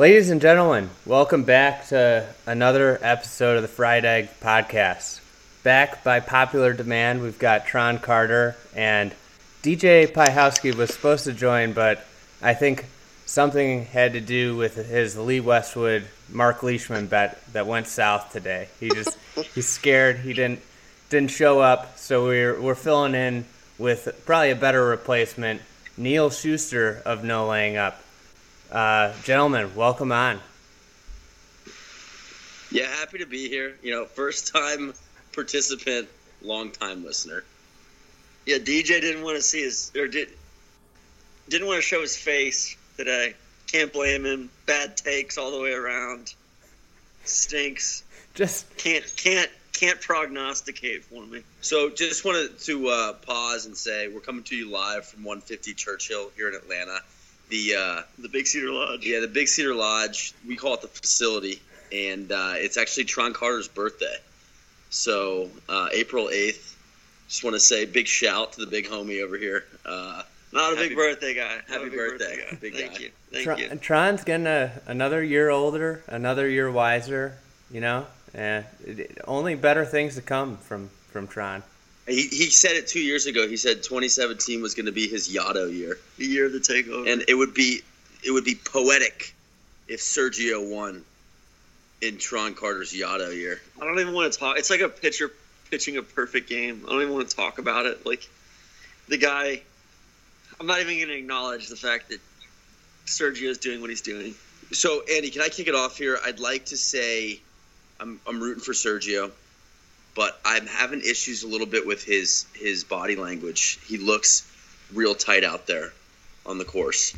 Ladies and gentlemen, welcome back to another episode of the Fried Egg Podcast. Back by popular demand, we've got Tron Carter and DJ Piehowski was supposed to join, but I think something had to do with his Lee Westwood Mark Leishman bet that went south today. He just he's scared. He didn't didn't show up, so we're we're filling in with probably a better replacement, Neil Schuster of No Laying Up. Uh, gentlemen, welcome on. Yeah, happy to be here. You know, first time participant, long time listener. Yeah, DJ didn't want to see his or did didn't want to show his face today. Can't blame him. Bad takes all the way around. Stinks. Just can't can't can't prognosticate for me. So just wanted to uh, pause and say we're coming to you live from 150 Churchill here in Atlanta the uh, the Big Cedar Lodge. Yeah, the Big Cedar Lodge. We call it the facility, and uh, it's actually Tron Carter's birthday. So uh, April eighth. Just want to say big shout to the big homie over here. Uh, Not a big birthday guy. Happy birthday, birthday guy. big Thank guy. you. Thank Tron, you. Tron's getting a, another year older, another year wiser. You know, and only better things to come from from Tron. He, he said it two years ago. He said 2017 was going to be his Yotto year, the year of the takeover, and it would be it would be poetic if Sergio won in Tron Carter's Yotto year. I don't even want to talk. It's like a pitcher pitching a perfect game. I don't even want to talk about it. Like the guy, I'm not even going to acknowledge the fact that Sergio is doing what he's doing. So Andy, can I kick it off here? I'd like to say I'm I'm rooting for Sergio but I'm having issues a little bit with his his body language. He looks real tight out there on the course.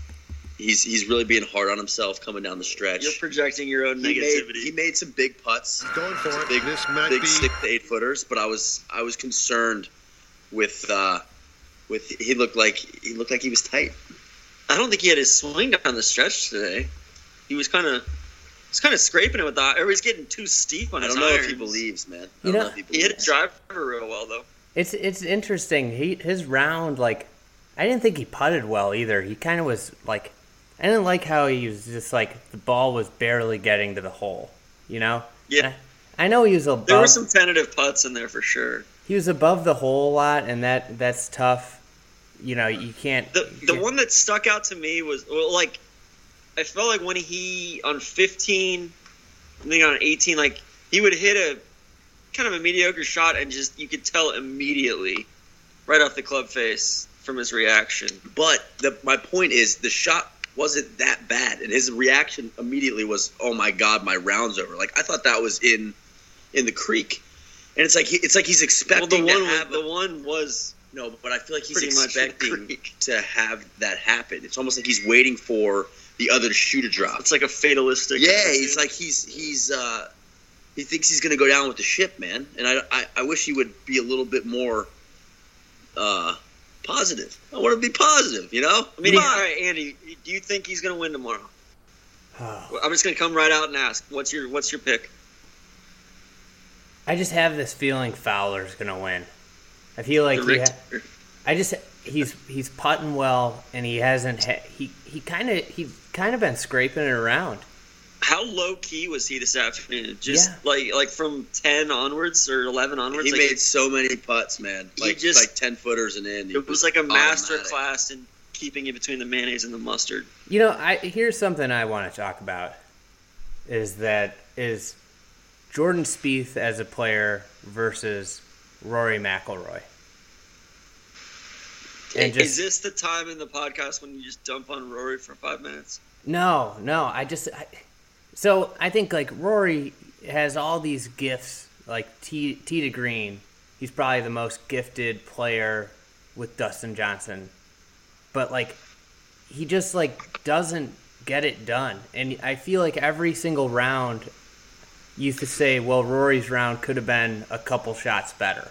He's he's really being hard on himself coming down the stretch. You're projecting your own he negativity. Made, he made some big putts. Going for it. Big, this might big be... six to eight footers, but I was I was concerned with uh, with he looked like he looked like he was tight. I don't think he had his swing down the stretch today. He was kind of He's kind of scraping it with that, or he's getting too steep on I his I don't know irons. if he believes, man. I you know, know he, he, hit a driver real well though. It's it's interesting. He his round like I didn't think he putted well either. He kind of was like I didn't like how he was just like the ball was barely getting to the hole. You know? Yeah. I, I know he was above. There were some tentative putts in there for sure. He was above the hole a lot, and that that's tough. You know, you can't. The you the can't, one that stuck out to me was well, like I felt like when he on 15 I think on 18, like he would hit a kind of a mediocre shot, and just you could tell immediately, right off the club face, from his reaction. But the, my point is, the shot wasn't that bad, and his reaction immediately was, "Oh my god, my round's over." Like I thought that was in in the creek, and it's like he, it's like he's expecting well, the to one have the one was no, but I feel like he's expecting to have that happen. It's almost like he's waiting for the other to shoot a drop. It's like a fatalistic. Yeah, he's like he's he's uh he thinks he's gonna go down with the ship, man. And I, I, I wish he would be a little bit more uh positive. I want to be positive, you know. I mean, yeah. all right, Andy, do you think he's gonna win tomorrow? I'm just gonna come right out and ask, what's your what's your pick? I just have this feeling Fowler's gonna win. I feel like he ha- I just he's he's putting well and he hasn't ha- he he kind of he kind of been scraping it around. How low key was he this afternoon? Just yeah. like like from ten onwards or eleven onwards. He like made so many putts, man. Like just, like ten footers and in. It was, was like a master class in keeping it between the mayonnaise and the mustard. You know, I here's something I want to talk about. Is that is Jordan Spieth as a player versus Rory McIlroy? And just, is this the time in the podcast when you just dump on Rory for five minutes? No, no. I just I, so I think like Rory has all these gifts like T T to green, he's probably the most gifted player with Dustin Johnson. But like he just like doesn't get it done. And I feel like every single round used to say, well, Rory's round could have been a couple shots better,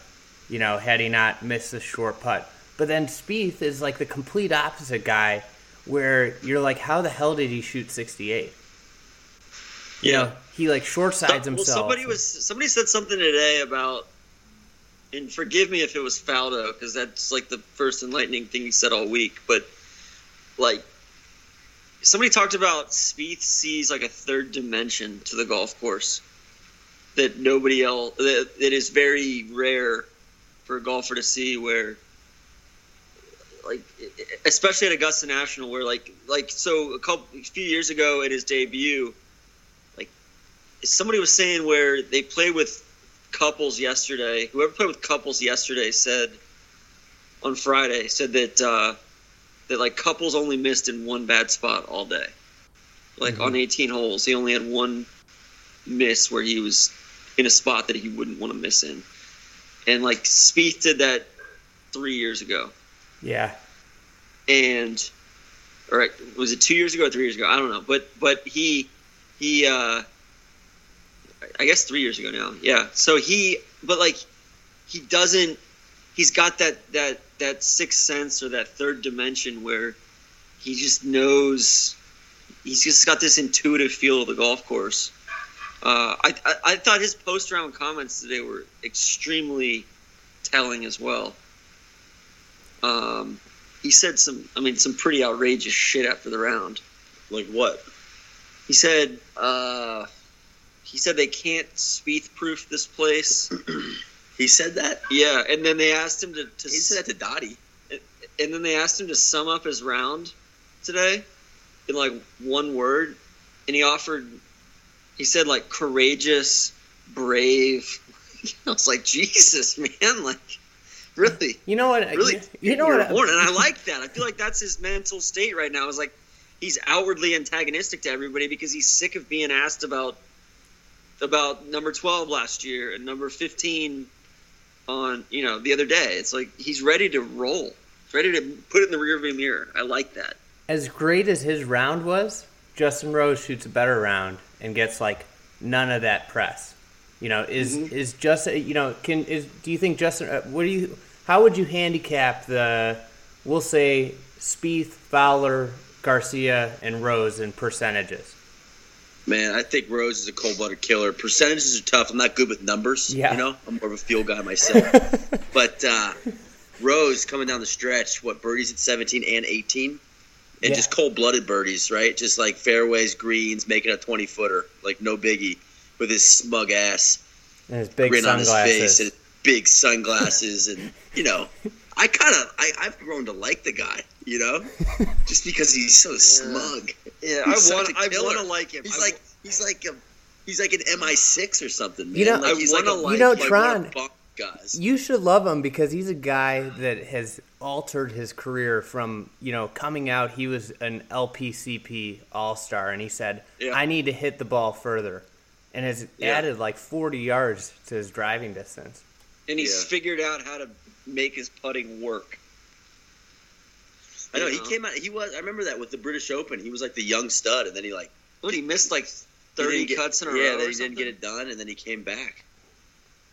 you know, had he not missed the short putt. But then Spieth is like the complete opposite guy, where you're like, how the hell did he shoot 68? You know, he like short sides Well, himself. somebody was somebody said something today about, and forgive me if it was Faldo because that's like the first enlightening thing he said all week. But like, somebody talked about Spieth sees like a third dimension to the golf course that nobody else that, that is very rare for a golfer to see. Where like, especially at Augusta National, where like like so a couple a few years ago at his debut like somebody was saying where they played with couples yesterday. Whoever played with couples yesterday said on Friday said that uh, that like couples only missed in one bad spot all day. Like on 18 holes, he only had one miss where he was in a spot that he wouldn't want to miss in. And like Spieth did that three years ago, yeah. and all right, was it two years ago or three years ago? I don't know, but but he he uh, I guess three years ago now. Yeah. So he, but like, he doesn't. He's got that that that sixth sense or that third dimension where he just knows. He's just got this intuitive feel of the golf course. Uh, I, I I thought his post round comments today were extremely telling as well. Um, he said some, I mean, some pretty outrageous shit after the round. Like what? He said, uh, he said they can't Spieth proof this place. He said that. Yeah, and then they asked him to, to He said that to Dottie. and then they asked him to sum up his round today in like one word, and he offered. He said like courageous, brave. I was like Jesus, man, like really, You know what? really. you, you know what? born, and I like that. I feel like that's his mental state right now. Is like he's outwardly antagonistic to everybody because he's sick of being asked about about number 12 last year and number 15 on you know the other day it's like he's ready to roll he's ready to put it in the rearview mirror i like that as great as his round was, Justin Rose shoots a better round and gets like none of that press. You know, is Mm-hmm. is just you know can is do you think Justin? Uh, what do you? How would you handicap the? We'll say Spieth, Fowler, Garcia, and Rose in percentages. Man, I think Rose is a cold blooded killer. Percentages are tough. I'm not good with numbers. Yeah. You know, I'm more of a feel guy myself. but uh, Rose coming down the stretch, what birdies at 17 and 18, and Yeah. just cold blooded birdies, right? Just like fairways, greens, making a 20 footer, like no biggie, with his smug ass, And his big grin on his face, and his big sunglasses, and you know, I kind of, I, I've grown to like the guy, you know, just because he's so smug. yeah He's i want such a i killer. want to like him He's I- like he's like a he's like an MI6 or something. Man. You know, like, I wanna like a, like- You know, like Tron- guys. You should love him because he's a guy that has altered his career from, you know, coming out, he was an LPCP All Star, and he said, Yeah. I need to hit the ball further. And has Yeah. added like 40 yards to his driving distance. and he's Yeah. figured out how to make his putting work I know you he came out. He was. I remember that with the British Open. He was like the young stud, and then he like what he missed like 30 get- cuts in a yeah, row then or he didn't get it done, and then he came back.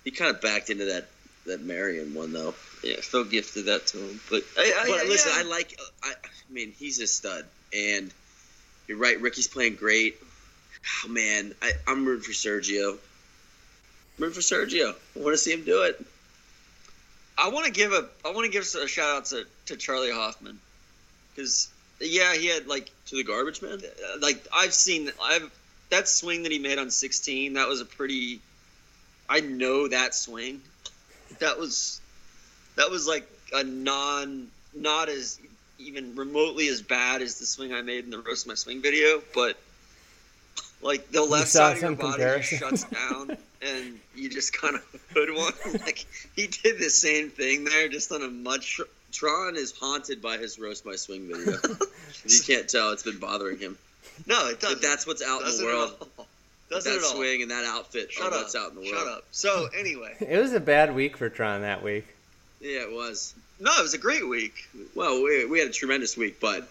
He kind of backed into that that Merion one though. yeah phil gifted that to him but I, I, But I- listen, yeah. I like. I, I mean, he's a stud, and you're right. Rickie's playing great. Oh man, I, I'm rooting for Sergio. I'm rooting for Sergio. I want to see him do it. I want to give a I want to give a shout out to, to Charley Hoffman because yeah he had like To the garbage man. like I've seen I've that swing that he made on 16 that was a pretty I know that swing that was that was like a non not as even remotely as bad as the swing I made in the roast my swing video but like the left side of your body just comparison? shuts down and you just kind of hood one like he did the same thing there just on a much Tron is haunted by his roast by swing video. You can't tell, it's been bothering him. no it doesn't But that's what's out in the Doesn't at world. all. Doesn't that at all. swing and that outfit Shut up. what's out in the world. Shut up. So anyway, It was a bad week for Tron that week. Yeah, it was. no, it was a great week. Well, we, we had a tremendous week, but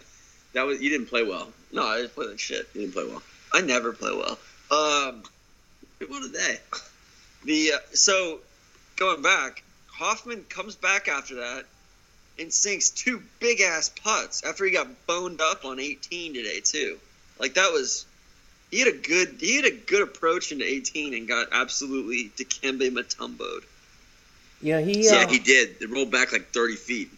that was you didn't play well. No, I didn't play like shit. You didn't play well. I never play well. Um, What a day. the uh, so going back, Hoffman comes back after that and sinks two big ass putts after he got boned up on 18 today too. Like that was he had a good he had a good approach into 18 and got absolutely Dikembe Mutomboed. Know, he Yeah, uh, he did. It rolled back like 30 feet.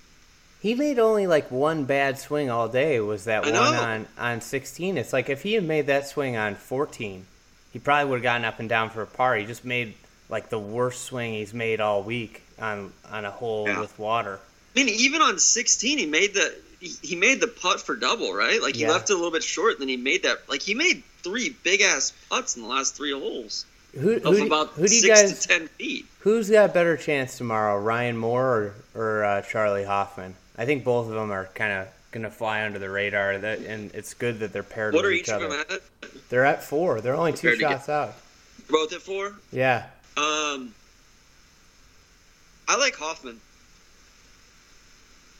He made only like one bad swing all day. Was that I one know. on on 16? It's like if he had made that swing on 14, he probably would have gotten up and down for a par. He just made like the worst swing he's made all week on on a hole Yeah. with water. I mean, even on 16, he made the he, he made the putt for double, right? Like he Yeah. left it a little bit short, and then he made that. Like he made three big ass putts in the last three holes Who who, about who do you six guys to ten feet. who's got a better chance tomorrow, Ryan Moore or or uh, Charley Hoffman? I think both of them are kind of gonna fly under the radar. That and it's good that they're paired What with are each each of other. them at? They're at four. They're only two to get- shots out. Both at four. Yeah. Um, I like Hoffman.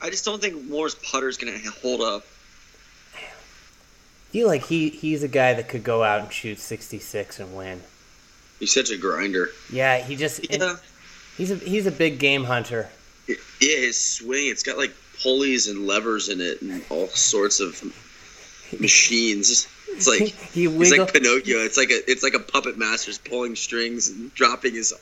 I just don't think Moore's putter is gonna hold up. I feel like he he's a guy that could go out and shoot 66 and win. He's such a grinder. Yeah, he just Yeah, he's a he's a big game hunter. Yeah, his swing, it's got like pulleys and levers in it and all sorts of machines. It's like he He's like Pinocchio. It's like a it's like a puppet master's pulling strings and dropping his.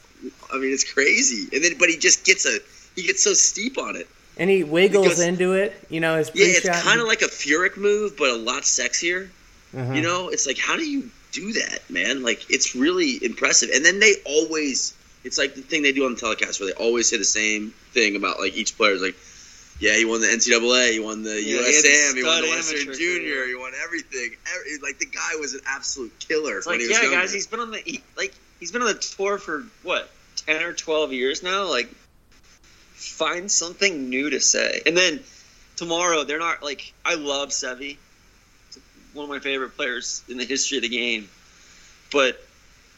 I mean, it's crazy. And then, but he just gets a he gets so steep on it. and he wiggles because- into it. You know his Yeah, it's kind of like a Furyk move, but a lot sexier. Mhm. You know, it's like how do you do that, man? Like it's really impressive. And then they always, it's like the thing they do on the telecast where they always say the same thing about like each player. It's like, yeah, he won the NCAA, he won the Yeah, he USAM, he, won the Western Junior, he won everything. Every, like the guy was an absolute killer it's when like he was yeah, guys. He's been on the he, like he's been on the tour for what ten or twelve years now. Like, find something new to say. And then tomorrow they're not like I love Seve. One of my favorite players in the history of the game. But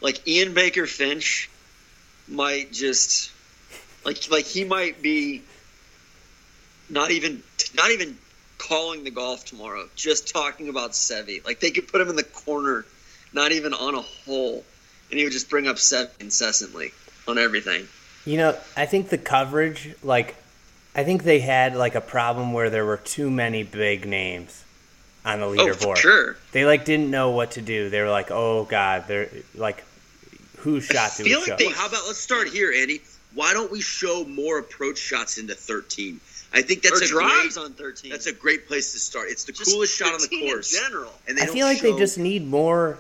like Ian Baker Finch might just like like he might be not even not even calling the golf tomorrow, just talking about Seve. Like they could put him in the corner, not even on a hole, and he would just bring up Seve incessantly on everything. You know, I think the coverage, like, I think they had like a problem where there were too many big names on the Oh, leaderboard. for sure. They like didn't know what to do. They were like, "Oh God, they're like, who shot we feel like show?" they- how about let's start here, Andy? Why don't we show more approach shots into 13? I think that's or a drives great, on thirteen. that's a great place to start. It's the Just coolest shot on the 15 in course. general. And they I feel like show, they just need more.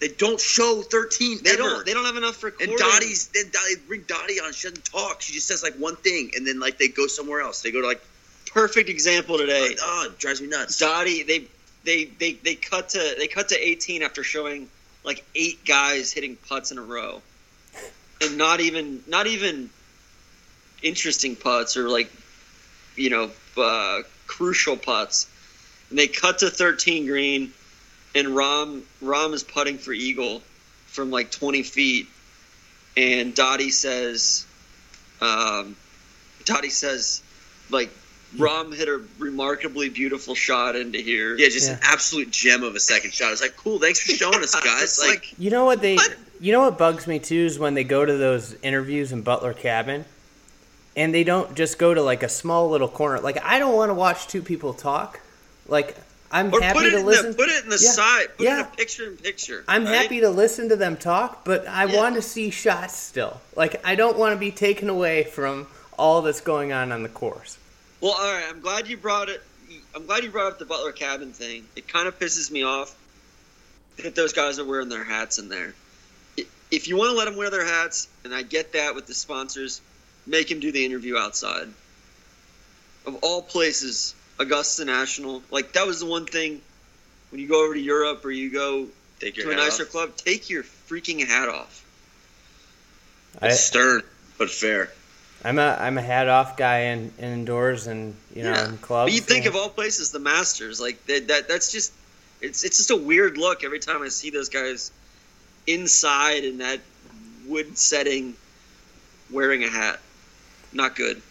they don't show 13 They ever. don't. They don't have enough for. and. Dottie's then Dottie bring Dottie on. She doesn't talk. She just says like one thing, and then like they go somewhere else. They go to like perfect example today. oh, it drives me nuts. Dottie, they they they they cut to they cut to 18 after showing like eight guys hitting putts in a row, and not even not even interesting putts or like you know uh, crucial putts. And they cut to 13 green, and Rahm Rahm is putting for eagle from like 20 feet, and Dottie says, um, Dottie says, like. Rahm hit a remarkably beautiful shot into here. Yeah, just an absolute gem of a second shot. It's like cool. Thanks for showing us, guys. Like, like, You know what they? What? You know what bugs me too is when they go to those interviews in Butler Cabin, and they don't just go to like a small little corner. Like I don't want to watch two people talk. Like I'm or happy put it to in listen. the put it in the Yeah. side. Put it in Yeah. a picture in picture. I'm right? happy to listen to them talk, but I Yeah. want to see shots still. Like I don't want to be taken away from all that's going on on the course. Well, all right. I'm glad you brought it. I'm glad you brought up the Butler Cabin thing. It kind of pisses me off that those guys are wearing their hats in there. If you want to let them wear their hats, and I get that with the sponsors, make him do the interview outside. Of all places, Augusta National. Like that was the one thing when you go over to Europe or you go take your to a nicer off. club, take your freaking hat off. I, stern but fair. I'm a I'm a hat off guy in, indoors and you know in clubs. But you think yeah. of all places, the Masters, like that, that. That's just, it's it's just a weird look every time I see those guys inside in that wood setting, wearing a hat. Not good.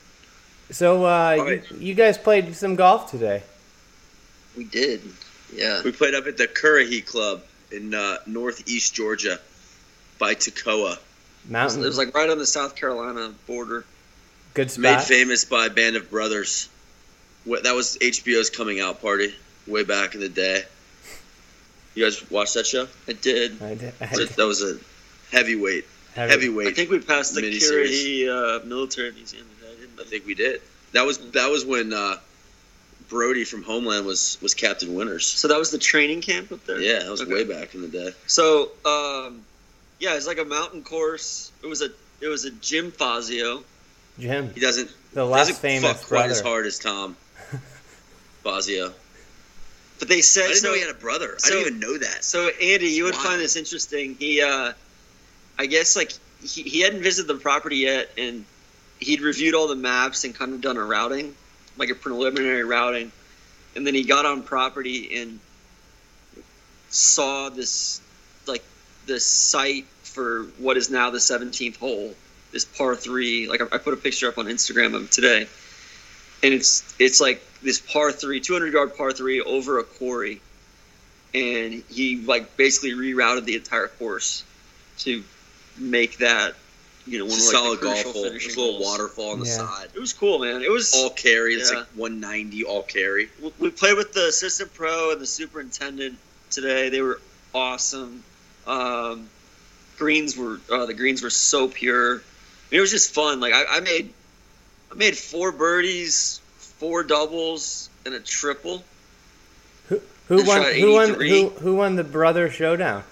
So uh, All right. you, you guys played some golf today. We did. Yeah. We played up at the Currahee Club in uh, northeast Georgia by Toccoa. Mountain. It Mountain, was like right on the South Carolina border. good spot. Made famous by Band of Brothers. What, that was HBO's coming out party way back in the day. You guys watched that show? I did. I did- I That that was a heavyweight, Heavy. heavyweight. I think we passed the Miniseries. Currahee uh, Military Museum today, didn't I think we did. That was that was when uh, Brody from Homeland was was Captain Winters. So that was the training camp up there. Yeah, that was Okay. way back in the day. So, um, yeah, it's like a mountain course. It was a it was a Jim Fazio. Jim, He doesn't the he less doesn't famous fuck quite as hard as Tom Fazio. But they said I said didn't so. know he had a brother. I so- didn't even know that. So Andy, you would Wow. find this interesting. He, uh, I guess, like he, he hadn't visited the property yet, and he'd reviewed all the maps and kind of done a routing, like a preliminary routing, and then he got on property and saw this, like the site for what is now the 17th hole, this par three. Like I, I put a picture up on Instagram of today, and it's it's like this par three, 200 yard par three over a quarry. And he like basically rerouted the entire course to make that you know one of like, a solid golf hole. finishing There's a little holes. waterfall on the Yeah. side. It was cool, man. It was All carry. It's Yeah. like 190 all carry. we- we played with the assistant pro and the superintendent today. They were awesome. Um, greens were uh, the greens were so pure. I mean, it was just fun. Like I, I made I made four birdies, four doubles, and a triple. Who I won? Who won? Who, who won the brother showdown?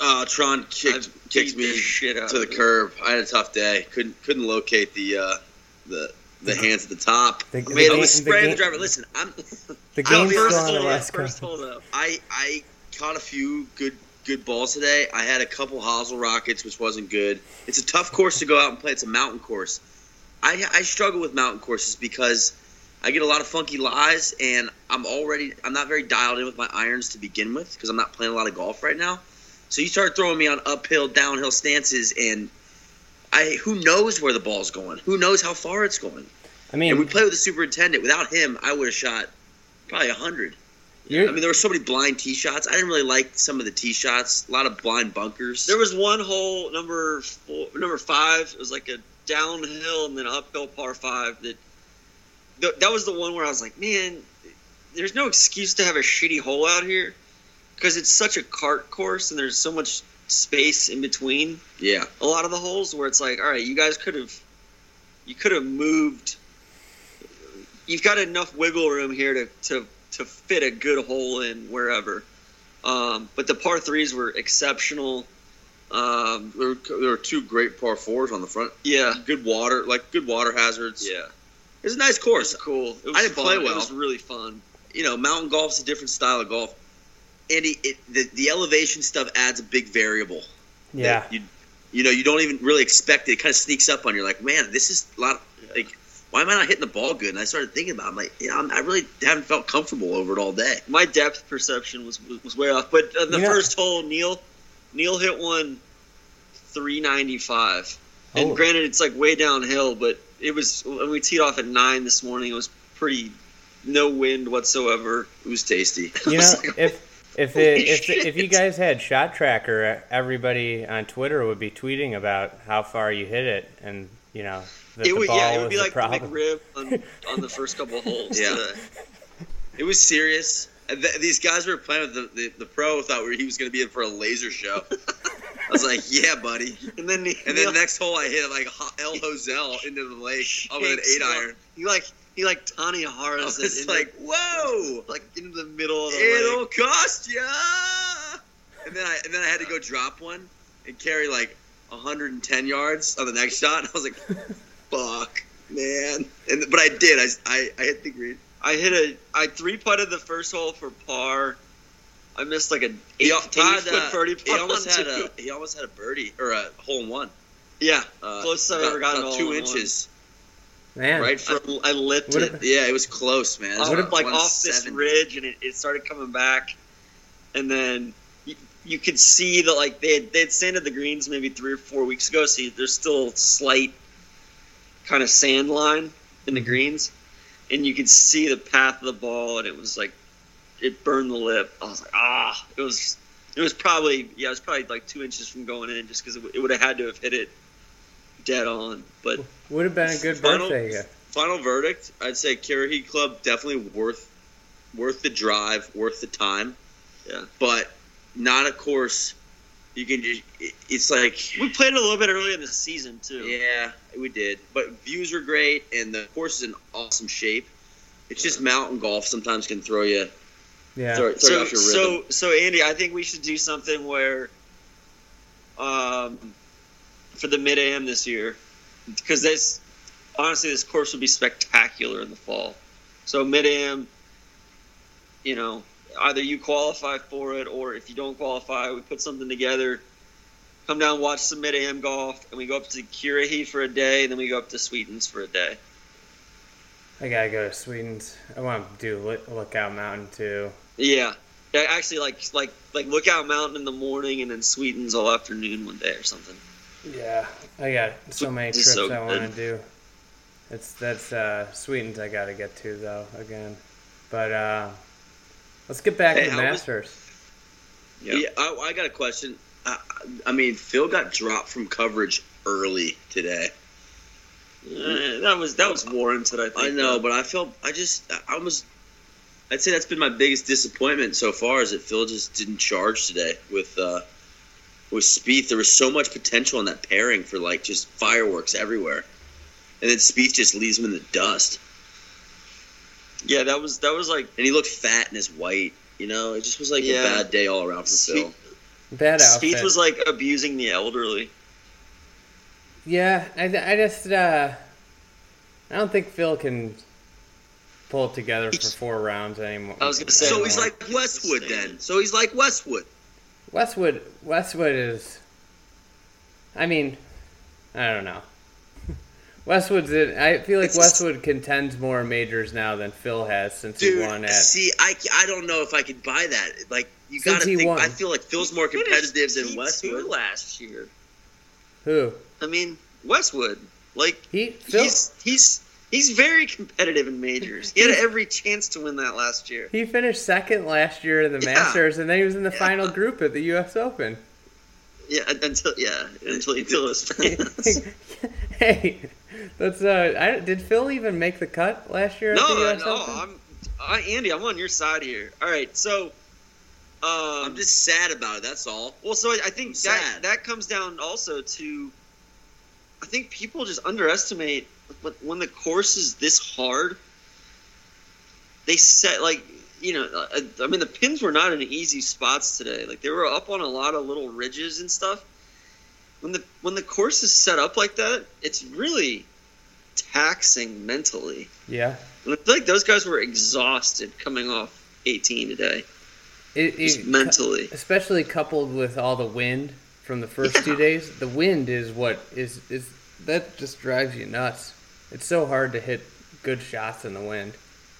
Uh, Tron I kicked beat kicked me shit out to the curb. I had a tough day. Couldn't couldn't locate the uh, the the hands at the top. The- I the made game- a spray the in the driver. Listen, I'm The game's don't feel first on the hole, first Coast. hole though. I I caught a few good good balls today. I had a couple hosel rockets, which wasn't good. It's a tough course to go out and play. It's a mountain course. I I struggle with mountain courses because I get a lot of funky lies, and I'm already I'm not very dialed in with my irons to begin with because I'm not playing a lot of golf right now. So you start throwing me on uphill, downhill stances, and I who knows where the ball's going? Who knows how far it's going? I mean, And we play with the superintendent. Without him, I would have shot probably a hundred. you're, I mean, there were so many blind tee shots. I didn't really like some of the tee shots. A lot of blind bunkers. There was one hole, number four, number five. It was like a downhill and then uphill par five. That that was the one where I was like, man, there's no excuse to have a shitty hole out here because it's such a cart course and there's so much space in between yeah, a lot of the holes where it's like, all right, you guys could have, you could have moved. You've got enough wiggle room here to to to fit a good hole in wherever. Um, but the par threes were exceptional. Um, there were, there were two great par fours on the front. yeah, Good water, like good water hazards. yeah, It was a nice it course. was cool. It I didn't fun. play It was really fun. You know, mountain golf's a different style of golf. Andy, it, the the elevation stuff adds a big variable. yeah. You you know you don't even really expect it. It kind of sneaks up on you. Like, man, this is a lot. Like, why am I not hitting the ball good? And I started thinking about. It. I'm like, yeah, I'm, I really haven't felt comfortable over it all day. My depth perception was was way off. But uh, the You know- first hole, Neil, Neil hit one, three ninety five. And Oh. granted, it's like way downhill, but it was when we teed off at nine this morning. It was pretty, no wind whatsoever. It was tasty. You know, was like, if if it, if shit. if you guys had shot tracker, uh, everybody on Twitter would be tweeting about how far you hit it, and you know that It the would, ball yeah, it would be the like the problem. McRib on, on the first couple holes. Yeah. today. It was serious. And th- these guys were playing with the, the, the pro thought he was going to be in for a laser show. I was like, yeah, buddy. And then, And then next hole, I hit like El Hosel into the lake with an eight iron. He like he like Tani I Haras was it like, whoa, like into the middle of the it'll lake. cost ya. And then I and then I had to go drop one and carry like 110 yards on the next shot. And I was like, fuck, man. And but I did. I I, I hit the green. I hit a I three putted the first hole for par. I missed like a He, eight al- foot birdie he almost had two. a he almost had a birdie or a hole in one. yeah Uh, closest I've ever gotten about to a two inches. one. Inches. Man, Right from I, I lit it yeah, it was close, man. It was off, like off this ridge and it, it started coming back, and then you could see that like they had, they had sanded the greens maybe three or four weeks ago, so there's still slight kind of sand line in the greens, and you could see the path of the ball, and it was like it burned the lip. I was like, ah, it was it was probably yeah, it was probably like two inches from going in, just because it, it would have had to have hit it dead on. But Would have been a good Final- birthday gift. Final verdict, I'd say Currahee Club definitely worth worth the drive, worth the time, yeah, but not a course you can just. It's like we played a little bit earlier in the season too. yeah, we did, but views were great and the course is in awesome shape. It's just mountain golf sometimes can throw you Yeah. throw, throw so off your so so Andy, I think we should do something where, um, for the mid am this year, because this honestly this course would be spectacular in the fall. So mid am, you know, either you qualify for it or if you don't qualify, we put something together. Come down, watch some mid am golf, and we go up to Currahee for a day, and then we go up to Sweetens for a day. I gotta go to Sweetens. I want to do Lookout Mountain too. Yeah. Yeah, actually, like like like Lookout Mountain in the morning, and then Sweetens all afternoon one day or something. Yeah, I got so many This trips so I want to do. It's that's uh, Sweetens I gotta get to though again. But uh, let's get back Hey, to the how was- Masters. Yeah, I, I got a question. I, I mean, Phil got dropped from coverage early today. Eh, that was that was warranted. I think. I know, but I felt I just I almost I'd say that's been my biggest disappointment so far is that Phil just didn't charge today with uh with Spieth. There was so much potential in that pairing for like just fireworks everywhere, and then Spieth just leaves him in the dust. yeah, that was that was like And he looked fat in his white. You know, it just was like Yeah. a bad day all around for Phil. Bad outfit. Spieth was like abusing the elderly. yeah, I, I just uh, I don't think Phil can pull it together for four rounds anymore. I was gonna say- So he's like Westwood then. So he's like Westwood. Westwood. Westwood is. I mean, I don't know. Westwood's. In, I feel like It's just- Westwood contends more majors now than Phil has since Dude, he won at. see, I, I don't know if I could buy that. Like, you gotta think. won. I feel like Phil's more competitive than Westwood. last year. Who? I mean, Westwood. Like He. Phil. he's he's he's very competitive in majors. He had every chance to win that last year. He finished second last year in the Yeah. Masters, and then he was in the Yeah. final group at the U.S. Open. Yeah, until yeah, until he killed his fans. hey, that's uh. I, did Phil even make the cut last year at the no, U.S. no, Open? I'm I, Andy. I'm on your side here. All right, so. Um, I'm just sad about it. That's all. Well, so I, I think I'm that sad. that comes down also to, I think people just underestimate when, when the course is this hard. They set like you know, I, I mean the pins were not in easy spots today. Like they were up on a lot of little ridges and stuff. When the when the course is set up like that, it's really taxing mentally. yeah. And I feel like those guys were exhausted coming off 18 today, It, just it, mentally. especially coupled with all the wind from the first two days. The wind is what is is that just drives you nuts. It's so hard to hit good shots in the wind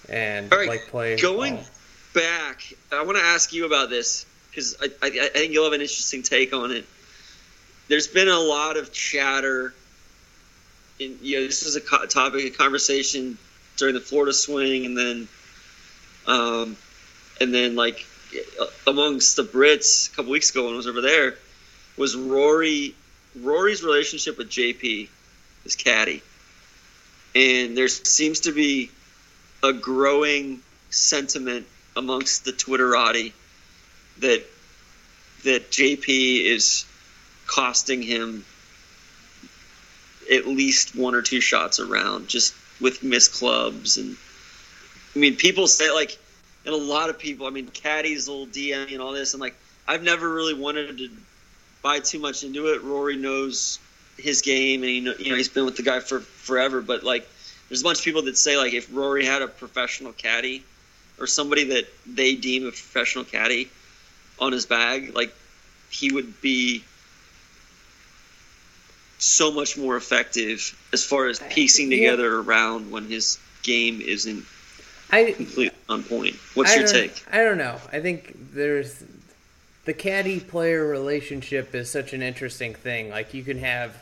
and right, like play going ball. back, I want to ask you about this because I, I, I think you'll have an interesting take on it. There's been a lot of chatter. In, you know, this was a co- topic of conversation during the Florida swing, and then, um, and then like amongst the Brits a couple weeks ago when I was over there, was Rory Rory's relationship with JP, his caddy, and there seems to be a growing sentiment amongst the Twitterati that that JP is costing him at least one or two shots around just with missed clubs. And I mean people say like and a lot of people I mean caddies will DM and all this. And like I've never really wanted to buy too much into it. Rory knows his game and he know, you know he's been with the guy for forever but like there's a bunch of people that say like if Rory had a professional caddy or somebody that they deem a professional caddy on his bag, like he would be so much more effective as far as piecing Yeah. together around when his game isn't I completely on point. What's I your take? I don't know. I think there's the caddy player relationship is such an interesting thing. Like you can have,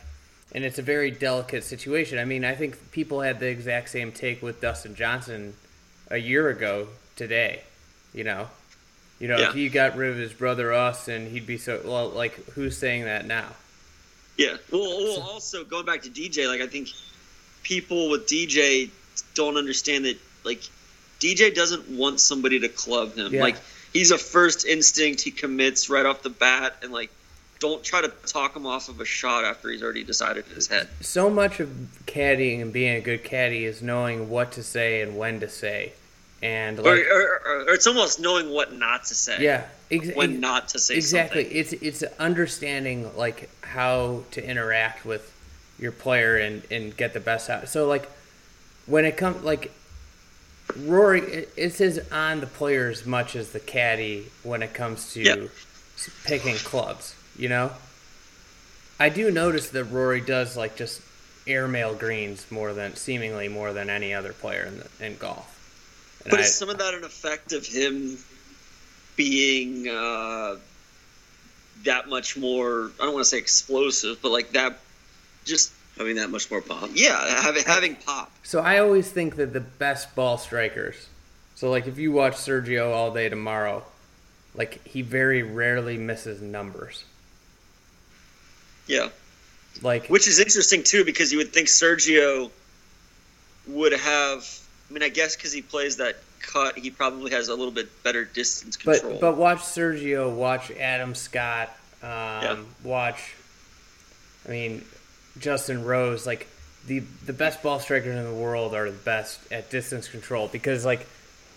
and it's a very delicate situation. I mean, I think people had the exact same take with Dustin Johnson a year ago today. You know, you know, Yeah. if he got rid of his brother Austin, he'd be so well. Like, who's saying that now? Yeah. Well, well, also going back to DJ, like I think people with DJ don't understand that like DJ doesn't want somebody to club him. Yeah. Like he's a first instinct. He commits right off the bat, and like don't try to talk him off of a shot after he's already decided in his head. So much of caddying and being a good caddy is knowing what to say and when to say, and Or, like, or, or, or it's almost knowing what not to say. yeah, ex- When not to say exactly something. it's it's understanding like how to interact with your player and and get the best out so like when it comes like rory it, it is on the player as much as the caddy when it comes to Yep. picking clubs you know i do notice that rory does like just airmail greens more than seemingly more than any other player in, the, in golf And But I- is some of that an effect of him being uh, that much more? I don't want to say explosive, but like that, just Having that much more pop. yeah, having having pop. So I always think that the best ball strikers. So like if you watch Sergio all day tomorrow, like he very rarely misses numbers. Yeah, Like which is interesting too because you would think Sergio would have. I mean, I guess because he plays that cut, he probably has a little bit better distance control. but but watch Sergio, watch Adam Scott, um, watch I mean Justin Rose, like the the best ball strikers in the world are the best at distance control because like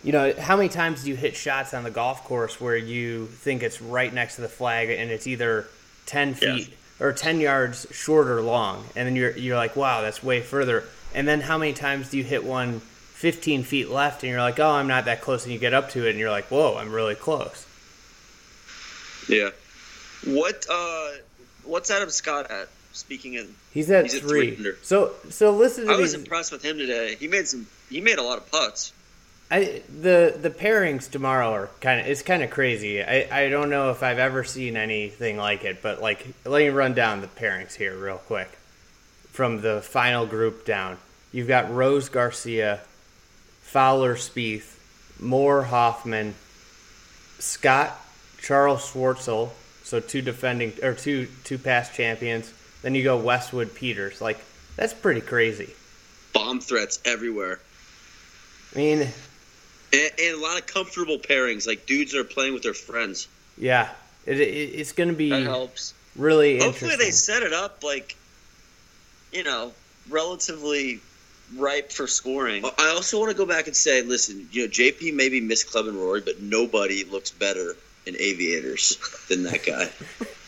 you know how many times do you hit shots on the golf course where you think it's right next to the flag and it's either 10 Yeah. feet or 10 yards short or long and then you're you're like wow that's way further and then how many times do you hit one 15 feet left and you're like oh I'm not that close and you get up to it and you're like whoa I'm really close Yeah. what uh, what's Adam Scott at? Speaking of, he's at He's three three so so listen to I was these impressed with him today. He made some. He made a lot of putts. I the the pairings tomorrow are kind of it's kind of crazy. I I don't know if I've ever seen anything like it, but like let me run down the pairings here real quick from the final group down. You've got Rose Garcia, Fowler Spieth, Moore Hoffman, Scott Charl Schwartzel, so two defending or two two past champions. Then you go Westwood Pieters. Like that's pretty crazy. Bomb threats everywhere. I mean, And, and a lot of comfortable pairings. Like dudes are playing with their friends. yeah, it, it it's going to be That helps. really Hopefully, interesting. they set it up like, you know, relatively ripe for scoring. I also want to go back and say, listen, you know, JP maybe missed Club and Rory, but nobody looks better in aviators than that guy.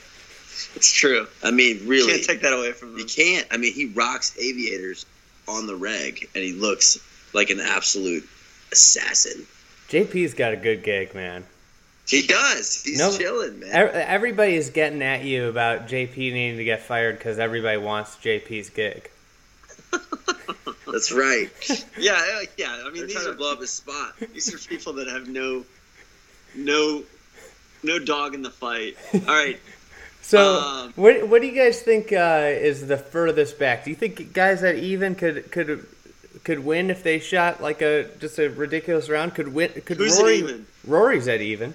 It's true. I mean, really, Can't take that away from him. you can't. I mean, he rocks aviators on the reg, and he looks like an absolute assassin. JP's got a good gig, man. He does. He's No- chilling, man. Ev- Everybody is getting at you about JP needing to get fired because everybody wants JP's gig. That's right. Yeah, uh, yeah. I mean, They're these are to blow up his spot. these are people that have no, no, no dog in the fight. All right. So, Um, what what do you guys think uh, is the furthest back? Do you think guys that even could could could win if they shot like a just a ridiculous round? Could win? Could Who's at Rory? even? Rory's at even.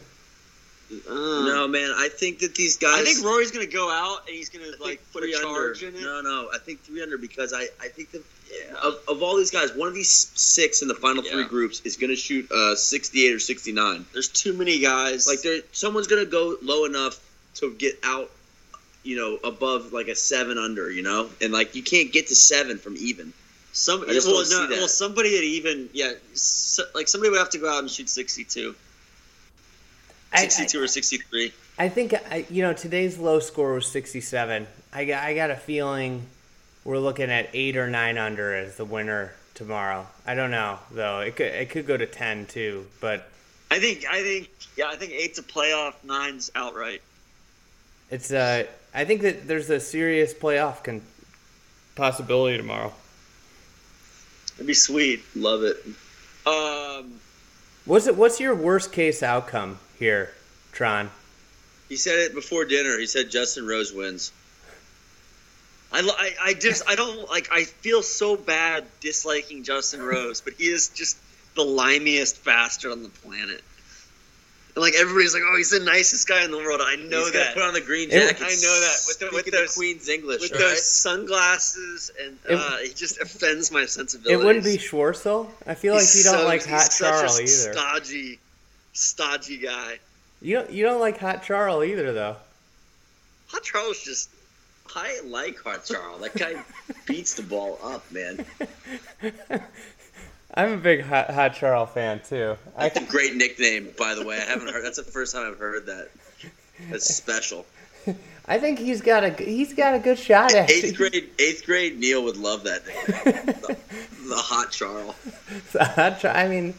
Uh, No, man. I think that these guys. I think Rory's gonna go out and he's gonna I like put a charge under. in it. No, no. I think three under because I, I think that Yeah. of, of all these guys, one of these six in the final three groups is going to shoot uh, 68 or 69. There's too many guys. Like there, someone's going to go low enough to get out, you know, above like a seven under, you know, and like you can't get to seven from even. some. I just well, don't see no, that. well, somebody at even. Yeah, so, like somebody would have to go out and shoot 62, I- I- 62 or 63. I think I, you know today's low score was 67. I got, I got a feeling we're looking at eight or nine under as the winner tomorrow. I don't know though. It could it could go to 10 too, but I think. I think. Yeah, I think eight's a playoff. Nine's outright. It's uh I think that there's a serious playoff con- possibility tomorrow. It'd be sweet. Love it. Um, What's it? What's your worst case outcome here, Tron? He said it before dinner. He said Justin Rose wins. I, I, I just I don't like I feel so bad disliking Justin Rose, but he is just the limiest bastard on the planet. And like everybody's like, oh, he's the nicest guy in the world. I know He's that Put on the green It- jacket. I know that. With the- with those- the Queen's English, with all those sunglasses, and It- uh, he just offends my sensibilities. It wouldn't be Schwartzel. I feel like He's you don't so- like Hot such Charles a either. Stodgy, stodgy guy. You don't. You don't like Hot Charles either, though. Hot Charles just I like Hart Charles. That guy beats the ball up, man. I'm a big Hot, Hot Charles fan too. I, That's a great nickname, by the way. I haven't heard. That's the first time I've heard that. That's special. I think he's got a he's got a good shot at it. Eighth grade, eighth grade. Neil would love that nickname. the, the Hot Charles. Hot Char- I mean,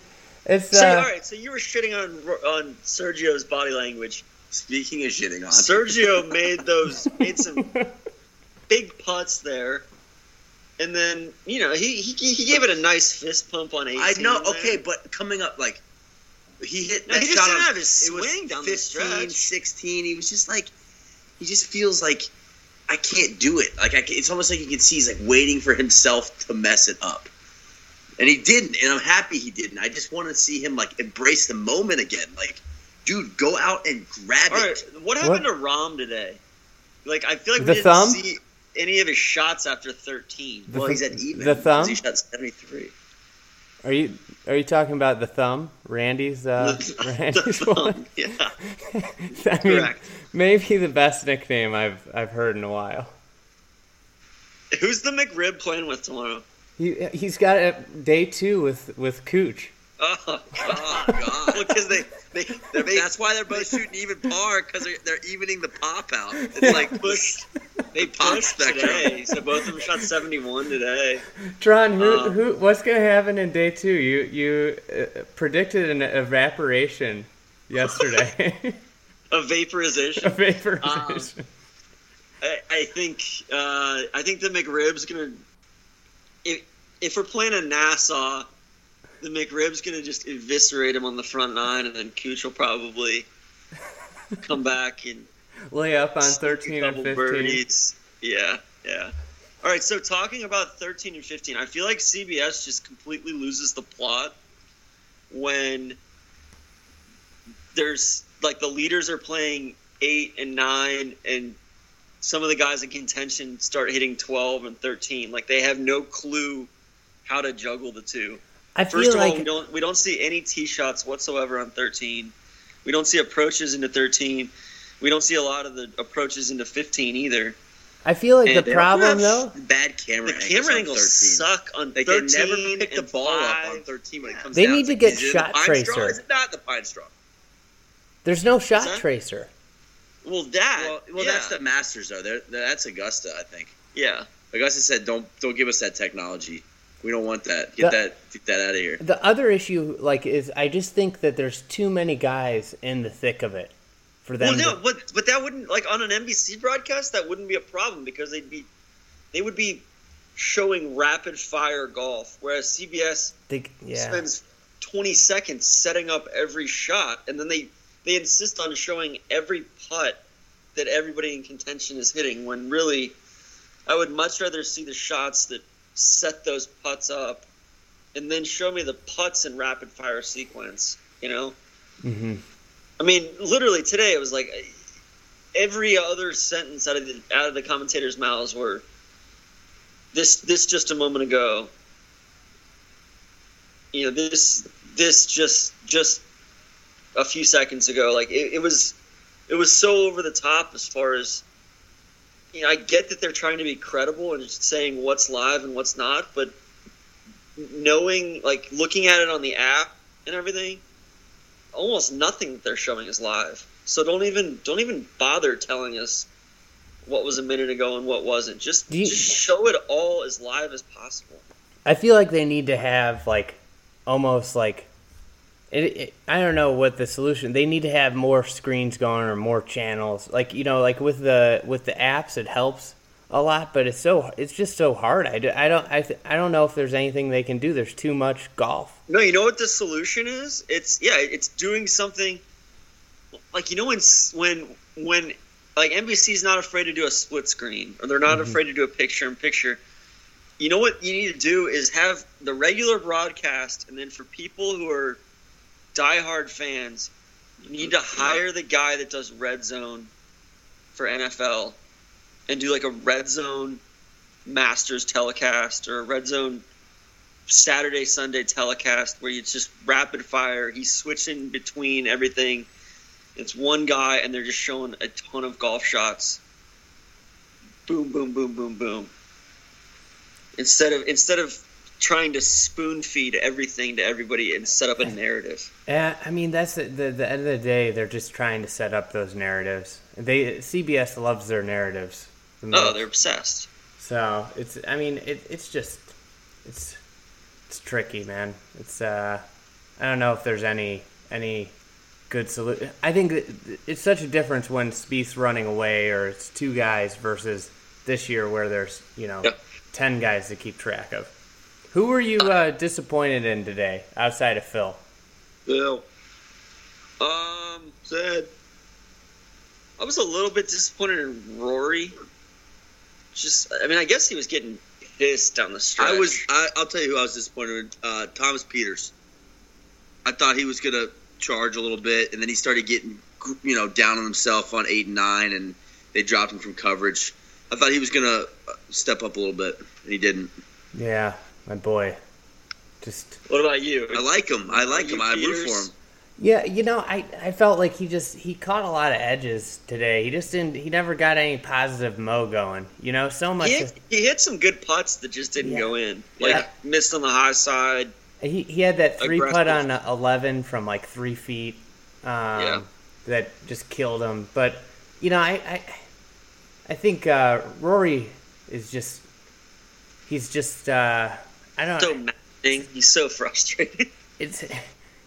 it's so. uh, all right, so you were shitting on on Sergio's body language. Speaking of shitting on, Sergio made those made some big putts there, and then you know he he, he gave it a nice fist pump on eighteen. I know. there. Okay, but coming up, like he hit No, that he just shot didn't on- have his it was swing down the 15, stretch. 16. He was just like, he just feels like I can't do it. Like I, can- it's almost like you can see he's like waiting for himself to mess it up, and he didn't. And I'm happy he didn't. I just want to see him like embrace the moment again. Like, dude, go out and grab All it. right, what happened to Rahm today? Like I feel like The we didn't thumb? see any of his shots after thirteen. The well, th- he's at even. the thumb? He shot 73. are you are you talking about the thumb? Randy's uh, The Randy's thumb, one. yeah. I mean, Correct. maybe the best nickname I've I've heard in a while. Who's the McRib playing with tomorrow? He he's got it day two with with Cooch. Oh, God. Oh God. well, because they they They're- they, that's why they're both shooting even par because they're, they're evening the pop out. It's like pushed they Pop pushed spectrum. today. So both of them shot seventy one today. Tron, who, Um, who what's gonna happen in day two? You you uh, predicted an evaporation yesterday. A vaporization. A vaporization. I, I think uh, I think the McRib's gonna if if we're playing a Nassau, the McRib's gonna just eviscerate him on the front nine, and then Cooch will probably come back and Lay up on thirteen and fifteen. birdies. Yeah, yeah. All right, so talking about thirteen and fifteen, I feel like CBS just completely loses the plot when there's like the leaders are playing eight and nine and some of the guys in contention start hitting 12 and 13 like they have no clue how to juggle the two I first feel of all we don't we don't see any tee shots whatsoever on 13 we don't see approaches into 13 we don't see a lot of the approaches into 15 either I feel like and the problem though. bad camera. the camera on angles 13. suck on Like 13 they never pick the and ball up on 13 when it comes They down. need It's to like, get is it shot the pine straw? tracer. Is it not the pine straw? There's no shot tracer. well that Well, well yeah, that's the Masters though. They're, that's Augusta, I think. yeah Augusta said, "Don't don't give us that technology. We don't want that. Get The- that get that out of here." The other issue, like, is I just think that there's too many guys in the thick of it for them. Well, no, to, but but that wouldn't like on an NBC broadcast that wouldn't be a problem because they'd be they would be showing rapid fire golf, whereas CBS they, yeah. spends twenty seconds setting up every shot, and then they they insist on showing every putt that everybody in contention is hitting. When really, I would much rather see the shots that set those putts up, and then show me the putts in rapid fire sequence. You know. hmm I mean, literally today it was like every other sentence out of the out of the commentators' mouths were this this just a moment ago. You know, this this just just a few seconds ago. Like it, it was it was so over the top as far as you know, I get that they're trying to be credible and just saying what's live and what's not, but knowing like looking at it on the app and everything, almost nothing that they're showing is live. So don't even don't even bother telling us what was a minute ago and what wasn't. Just you- just show it all as live as possible. I feel like they need to have like almost like it, it, I don't know what the solution. They need to have more screens going or more channels. Like you know, like with the with the apps, it helps a lot, but it's so it's just so hard. I, do, I don't I, th- I don't know if there's anything they can do. There's too much golf. No, you know what the solution is? It's yeah, it's doing something like you know when when when like NBC's not afraid to do a split screen or they're not Mhm. afraid to do a picture in picture. You know what you need to do is have the regular broadcast, and then for people who are diehard fans, you need to hire the guy that does red zone for NFL and do like a red zone Masters telecast or a red zone Saturday Sunday telecast where it's just rapid fire. He's switching between everything. It's one guy, and they're just showing a ton of golf shots. Boom, boom, boom, boom, boom. Instead of instead of trying to spoon feed everything to everybody and set up a narrative. Yeah, I mean that's the, the the end of the day. They're just trying to set up those narratives. They CBS loves their narratives. the Oh, they're obsessed. So it's I mean it, it's just it's it's tricky, man. It's uh I don't know if there's any any good solution. I think it's such a difference when Spieth's running away or it's two guys versus this year where there's you know Yeah. ten guys to keep track of. Who were you uh, disappointed in today outside of Phil? Phil. Um, said. I was a little bit disappointed in Rory. Just, I mean, I guess he was getting pissed down the stretch. I was. I, I'll tell you who I was disappointed with. Uh, Thomas Pieters. I thought he was gonna charge a little bit, and then he started getting, you know, down on himself on eight and nine, and they dropped him from coverage. I thought he was gonna uh, step up a little bit, and he didn't. Yeah, my boy. Just What about you? I like him. I like You him. I root for him. Yeah, you know, I, I felt like he just he caught a lot of edges today. He just didn't he never got any positive mo going. You know, so much He of- hit, he hit some good putts that just didn't Yeah. go in. Like Yeah. missed on the high side. he he had that three putt on uh, eleven from like three feet. Um, Yeah. that just killed him. But you know, I I, I think uh, Rory is just he's just uh, I don't So maddening. He's so frustrated. it's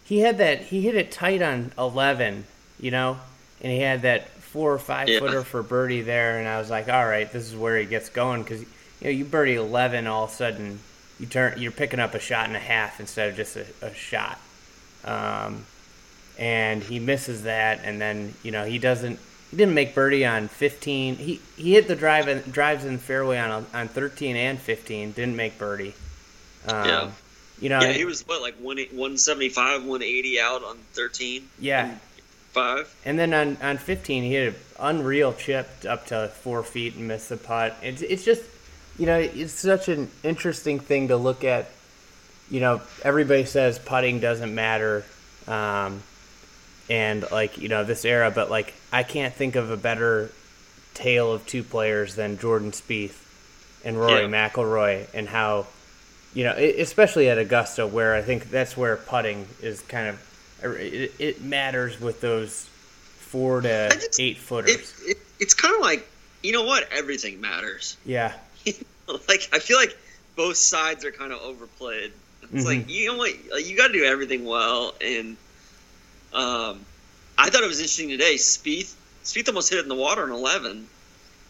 he had that he hit it tight on 11 you know and he had that four or five Yeah. footer for birdie there and i was like all right this is where he gets going because you know you birdie 11 all of a sudden you turn you're picking up a shot and a half instead of just a, a shot um, and he misses that and then you know he doesn't he didn't make birdie on 15 he he hit the drive and drives in the fairway on on 13 and 15 didn't make birdie um, Yeah. you know yeah, he was what like one one seventy five, one eighty out on thirteen. yeah Five. And then on, on 15, he had an unreal chip up to four feet and missed the putt. It's, it's just, you know, it's such an interesting thing to look at. You know, everybody says putting doesn't matter, um, and like you know this era, but like I can't think of a better tale of two players than Jordan Spieth and Rory Yeah. McIlroy, and how you know, especially at Augusta, where I think that's where putting is kind of it, it matters with those four to just- eight footers. It, it, it's kind of like you know what? Everything matters. yeah, like I feel like both sides are kind of overplayed. It's Mhm. like you know what? Like, you got to do everything well, and um, I thought it was interesting today. Spieth, Spieth almost hit it in the water in eleven,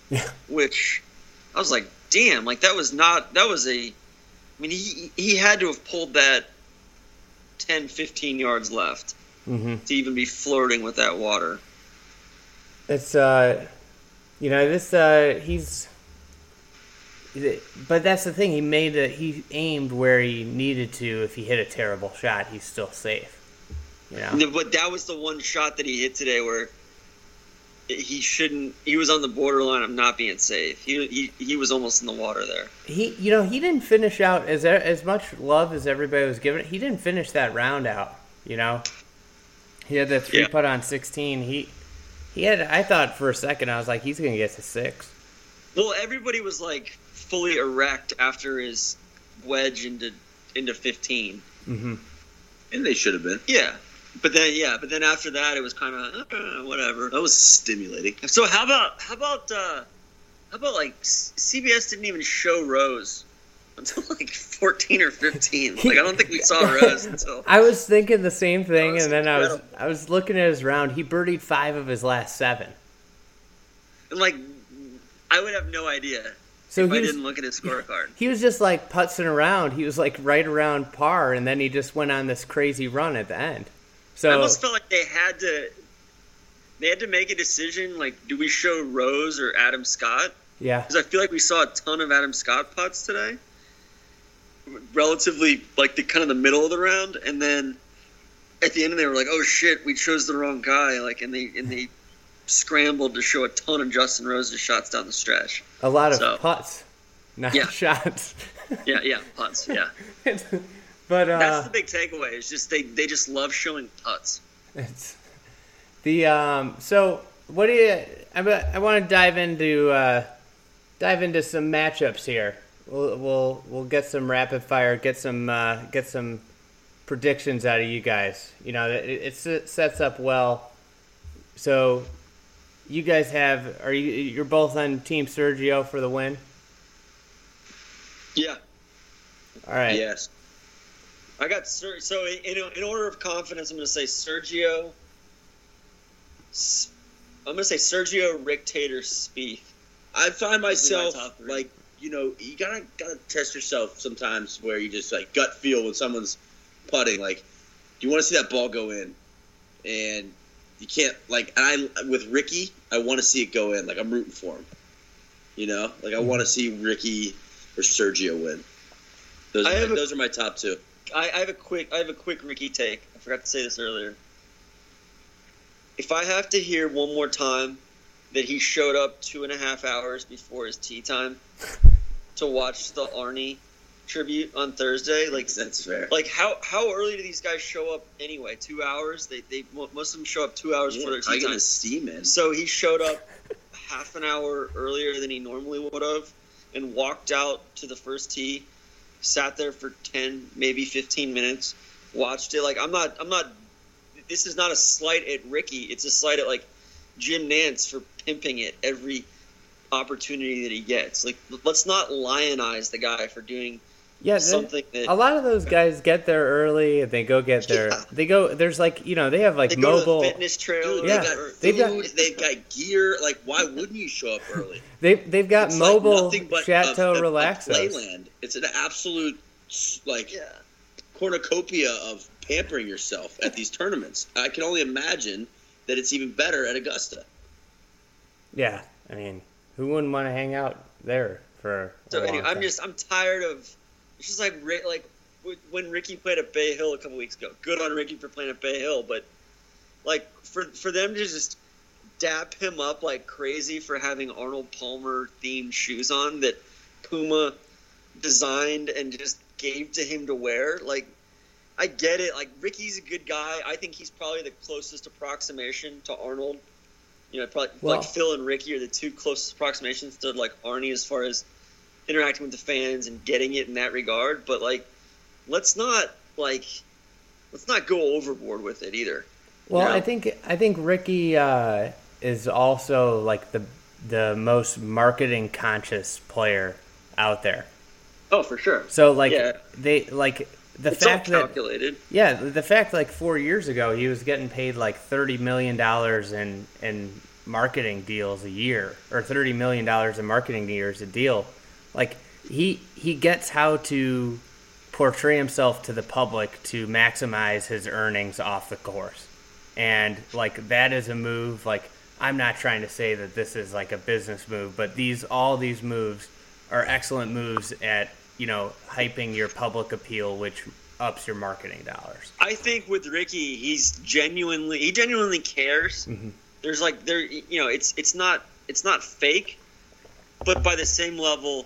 Yeah. which I was like, damn, like that was not that was a. I mean, he he had to have pulled that 10, 15 yards left hmm to even be flirting with that water. it's uh, you know, this uh, he's. But that's the thing. He made it. He aimed where he needed to. If he hit a terrible shot, he's still safe. You know. But that was the one shot that he hit today where he shouldn't. He was on the borderline of not being safe. He he, he was almost in the water there. He, you know, he didn't finish out as as much love as everybody was giving. He didn't finish that round out. You know, he had that three Yeah. putt on sixteen. He, he had. I thought for a second I was like, he's gonna get to six. Well, everybody was like fully erect after his wedge into into fifteen. Mm-hmm. And they should have been. Yeah, but then yeah, but then after that it was kind of uh, whatever. That was stimulating. So how about how about uh, how about like CBS didn't even show Rose until like fourteen or fifteen. Like I don't think we saw Rose until. I was thinking the same thing, and then I was. I was looking at his round. He birdied five of his last seven. And like, I would have no idea So if I he was didn't look at his scorecard. he was just like putzing around. He was like right around par, and then he just went on this crazy run at the end. I almost felt like they had to. they had to make a decision like, do we show Rose or Adam Scott? Yeah. Because I feel like we saw a ton of Adam Scott putts today, relatively like the kind of the middle of the round, and then at the end they were like, "Oh shit, we chose the wrong guy!" Like, and they and they scrambled to show a ton of Justin Rose's shots down the stretch. A lot of So- putts, not Yeah. shots. Yeah, yeah, putts. Yeah, but uh, that's the big takeaway. It's just they they just love showing putts. It's the um. So what do you? I, I want to dive into uh, dive into some matchups here. We'll we'll we'll get some rapid fire. Get some uh, get some predictions out of you guys. You know, it, it sets up well. So you guys have are you you're both on Team Sergio for the win? Yeah, All right. Yes. I got Ser- so in, in order of confidence, I'm going to say Sergio. I'm going to say Sergio, Rick Tater, Spieth. I find myself three. like you know you gotta gotta test yourself sometimes where you just like gut feel when someone's putting like you want to see that ball go in and you can't like and I with Rickie I want to see it go in like I'm rooting for him you know like I want to see Rickie or Sergio win those are, my, a- those are my top two I, I have a quick I have a quick Rickie take. I forgot to say this earlier. If I have to hear one more time that he showed up two and a half hours before his tea time to watch the Arnie tribute on Thursday, like that's fair like how how early do these guys show up anyway? Two hours? They they most of them show up two hours yeah, before their tea time. steam in So he showed up half an hour earlier than he normally would have and walked out to the first tee, sat there for 10, maybe 15 minutes, watched it. Like I'm not I'm not this is not a slight at Rickie, it's a slight at like Jim Nantz for pimping it every opportunity that he gets. Like let's not lionize the guy for doing Yeah. something that a lot of those guys get there early and they go get their Yeah. they go there's like you know they have like they go mobile to the fitness trailer Dude, Yeah, they got or- they've got- food, they've got gear. Like, why wouldn't you show up early? they they've got It's mobile nothing but chateau a, a, a playland. It's an absolute like yeah. cornucopia of pampering yourself at these tournaments. I can only imagine that it's even better at Augusta. Yeah, I mean, who wouldn't want to hang out there for? So anyway, I'm time? just I'm tired of. It's just like like when Rickie played at Bay Hill a couple weeks ago. Good on Rickie for playing at Bay Hill, but like for for them to just dap him up like crazy for having Arnold Palmer themed shoes on that Puma designed and just gave to him to wear. Like I get it. Like Rickie's a good guy. I think he's probably the closest approximation to Arnold. You know, probably Well- like Phil and Rickie are the two closest approximations to like Arnie as far as interacting with the fans and getting it in that regard. But like, let's not like let's not go overboard with it either. Well. I think I think Rickie uh, is also like the the most marketing conscious player out there. Oh, for sure. So like Yeah. they like the It's fact that calculated. yeah the fact like four years ago he was getting paid like thirty million dollars in in marketing deals a year or thirty million dollars in marketing deals a deal. Like he he gets how to portray himself to the public to maximize his earnings off the course. And like that is a move like I'm not trying to say that this is like a business move, but these all these moves are excellent moves at, you know, hyping your public appeal which ups your marketing dollars. I think with Rickie, he's genuinely he genuinely cares. Mhm. There's like there you know it's it's not it's not fake, but by the same level,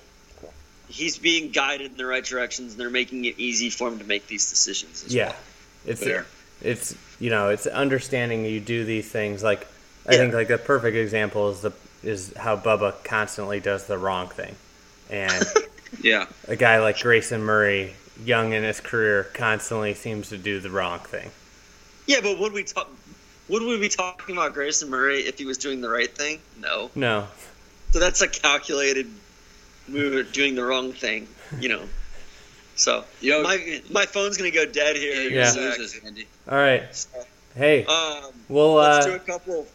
he's being guided in the right directions, and they're making it easy for him to make these decisions. As Yeah. well. It's Fair. it's you know, it's understanding you do these things like I Yeah. think like the perfect example is the is how Bubba constantly does the wrong thing. And Yeah. a guy like Grayson Murray, young in his career, constantly seems to do the wrong thing. Yeah, but would we talk? Would we be talking about Grayson Murray if he was doing the right thing? No. No. So that's a calculated move were doing the wrong thing, you know. So Yo, my my phone's gonna go dead here. Yeah. loses, Andy. All right. Hey, Um, we'll let's uh do a couple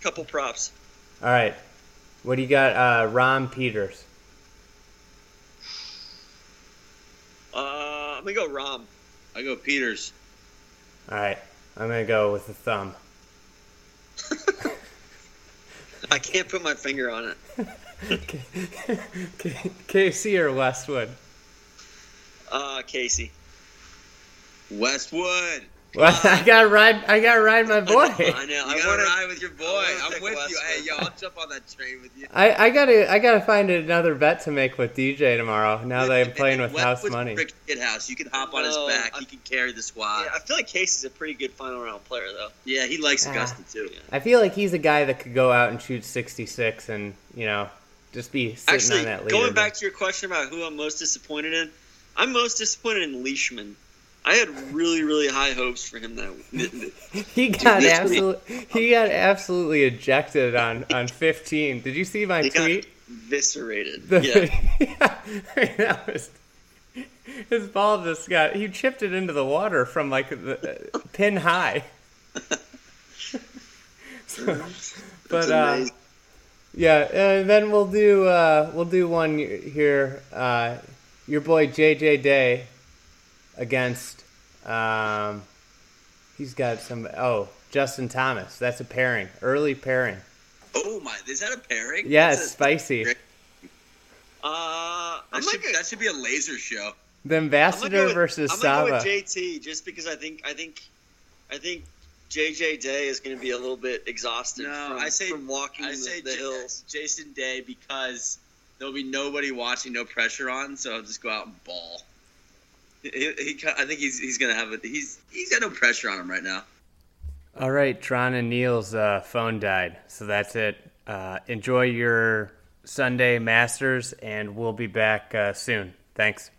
couple props. all right. What do you got uh Rahm Pieters? Uh, I'm gonna go Rahm. I go Pieters. All right. I'm going to go with the thumb. I can't put my finger on it. Casey or Westwood? Uh, Casey. Westwood. Well, I gotta ride. I gotta ride my boy. I know. You I gotta wanna, ride with your boy. I wanna I'm pick with you. Hey, yo, I'll jump on that train with you. I, I gotta I gotta find another bet to make with DJ tomorrow. Now that I'm playing with house Westwood's money. Rick Kid House. You can hop on his back. He can carry the squad. Yeah, I feel like Casey's a pretty good final round player, though. Yeah, he likes Ah. Augusta too. I feel like he's a guy that could go out and shoot 66 and you know just be sitting Actually, on that going back to your question about who I'm most disappointed in, I'm most disappointed in Leishman. I had really, really high hopes for him that. he got absolutely he got absolutely ejected on on 15. Did you see my He got tweet? eviscerated. The- yeah. that was his ball just got he chipped it into the water from like the uh, pin high. So, but uh. Yeah, and then we'll do uh, we'll do one here. Uh, your boy JJ Day against um, he's got some oh Justin Thomas. That's a pairing, early pairing. Oh my, is that a pairing? Yeah, That's it's a- spicy. Great. Uh, I'm That should, gonna- that should be a laser show. The I'm ambassador go with- versus I'm gonna go Saba. with JT just because I think I think I think JJ Day is going to be a little bit exhausted No, from, I say- from walking I the, say the J- hills. Jason Day because there'll be nobody watching, no pressure on, so I'll just go out and ball. He, he, I think he's he's gonna have it. He's he's got no pressure on him right now. All right, Tron and Neil's uh, phone died, so that's it. Uh, enjoy your Sunday Masters, and we'll be back uh, soon. Thanks.